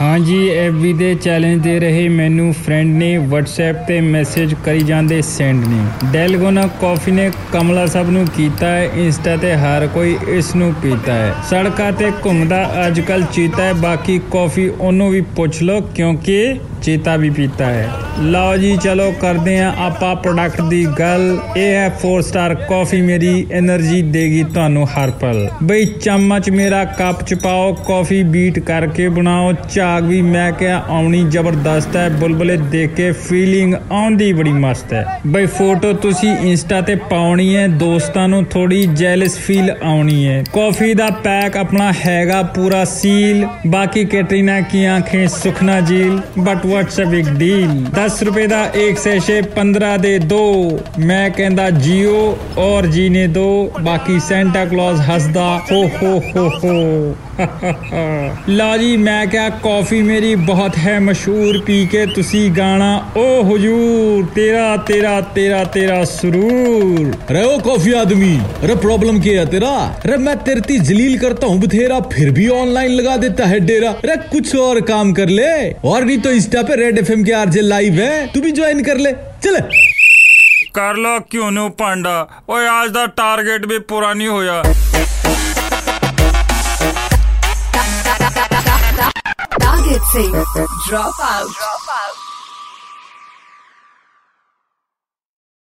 ਹਾਂਜੀ ਐਵੀ ਦੇ ਚੈਲੰਜ ਦੇ ਰਹੇ ਮੈਨੂੰ ਫਰੈਂਡ ਨੇ WhatsApp ਤੇ ਮੈਸੇਜ ਕਰੀ ਜਾਂਦੇ ਸੈਂਡ ਨੇ। ਡੈਲਗੋਨਾ ਕਾਫੀ ਨੇ ਕਮਲਾ ਸਭ ਨੂੰ ਕੀਤਾ ਹੈ ਇੰਸਟਾ ਤੇ ਹਰ ਕੋਈ ਇਸ ਨੂੰ ਪੀਤਾ ਹੈ। ਸੜਕਾਂ ਤੇ ਘੁੰਮਦਾ ਅੱਜ ਕੱਲ ਚੀਤਾ ਹੈ, ਬਾਕੀ ਕਾਫੀ ਉਹਨੂੰ ਵੀ ਪੁੱਛ ਲਓ ਕਿਉਂਕਿ ਚੀਤਾ ਵੀ ਪੀਤਾ ਹੈ। ਲਓ ਜੀ, ਚਲੋ ਕਰਦੇ ਆ ਆਪਾਂ ਪ੍ਰੋਡਕਟ ਦੀ ਗੱਲ। ਇਹ ਹੈ 4 ਸਟਾਰ ਕਾਫੀ ਮੇਰੀ એનર્ਜੀ ਦੇਗੀ ਤੁਹਾਨੂੰ ਹਰ ਪਲ। ਬਈ, ਚਮਚ ਮੇਰਾ ਕੱਪ ਚ ਪਾਓ ਕਾਫੀ ਬੀਟ ਕਰਕੇ ਬਣਾਓ ਚਾ ਝਾਗ ਵੀ ਮੈਂ ਕਿਹਾ ਆਉਣੀ ਜ਼ਬਰਦਸਤ ਹੈ, ਬੁਲਬੁਲੇ ਦੇਖ ਕੇ ਫੀਲਿੰਗ ਆਉਂਦੀ ਬੜੀ ਮਸਤ ਹੈ। ਬਈ ਫੋਟੋ ਤੁਸੀਂ ਇੰਸਟਾ ਤੇ ਪਾਉਣੀ ਹੈ, ਦੋਸਤਾਂ ਨੂੰ ਥੋੜੀ ਜੈਲਸ ਫੀਲ ਆਉਣੀ ਹੈ। ਕਾਫੀ ਦਾ ਪੈਕ ਆਪਣਾ ਹੈਗਾ ਪੂਰਾ ਸੀਲ ਬਾਕੀ ਕੈਟਰੀਨਾ ਕੀ ਆਂखें ਸੁਖਨਾ ਝੀਲ but what's a big deal 10 ਰੁਪਏ ਦਾ ਇੱਕ ਸੈਸ਼ੇ 15 ਦੇ ਦੋ, ਮੈਂ ਕਹਿੰਦਾ ਜੀਓ ਔਰ ਜੀਨੇ ਦੋ, ਬਾਕੀ ਸੈਂਟਾ ਕਲੌਜ਼ ਹੱਸਦਾ, ਹੋ ਹੋ ਹੋ ਹੋ। ਲਾ ਜੀ, ਮੈਂ ਕਿਹਾ ਕਾਫੀ ਮੇਰੀ ਬਹੁਤ ਹੈ ਮਸ਼ਹੂਰ ਪੀ ਕੇ ਤੁਸੀਂ ਗਾਣਾ ਓ ਹਜੂਰ ਤੇਰਾ ਤੇਰਾ ਤੇਰਾ ਤੇਰਾ ਸਰੂਰ अरे ओ कॉफी आदमी अरे प्रॉब्लम क्या है तेरा अरे मैं तेरती जलील करता हूँ बथेरा फिर भी ऑनलाइन लगा देता है डेरा अरे कुछ और काम कर ले और नहीं तो इंस्टा पे रेड एफ के आरजे लाइव है तू भी ज्वाइन कर ले चले ਕਰ ਲੋ ਕਿਉਂ ਨੂੰ ਭਾਂਡਾ ਓਏ ਅੱਜ ਦਾ ਟਾਰਗੇਟ ਵੀ ਪੂਰਾ ਨਹੀਂ ਹੋਇਆ Drop out. Drop out.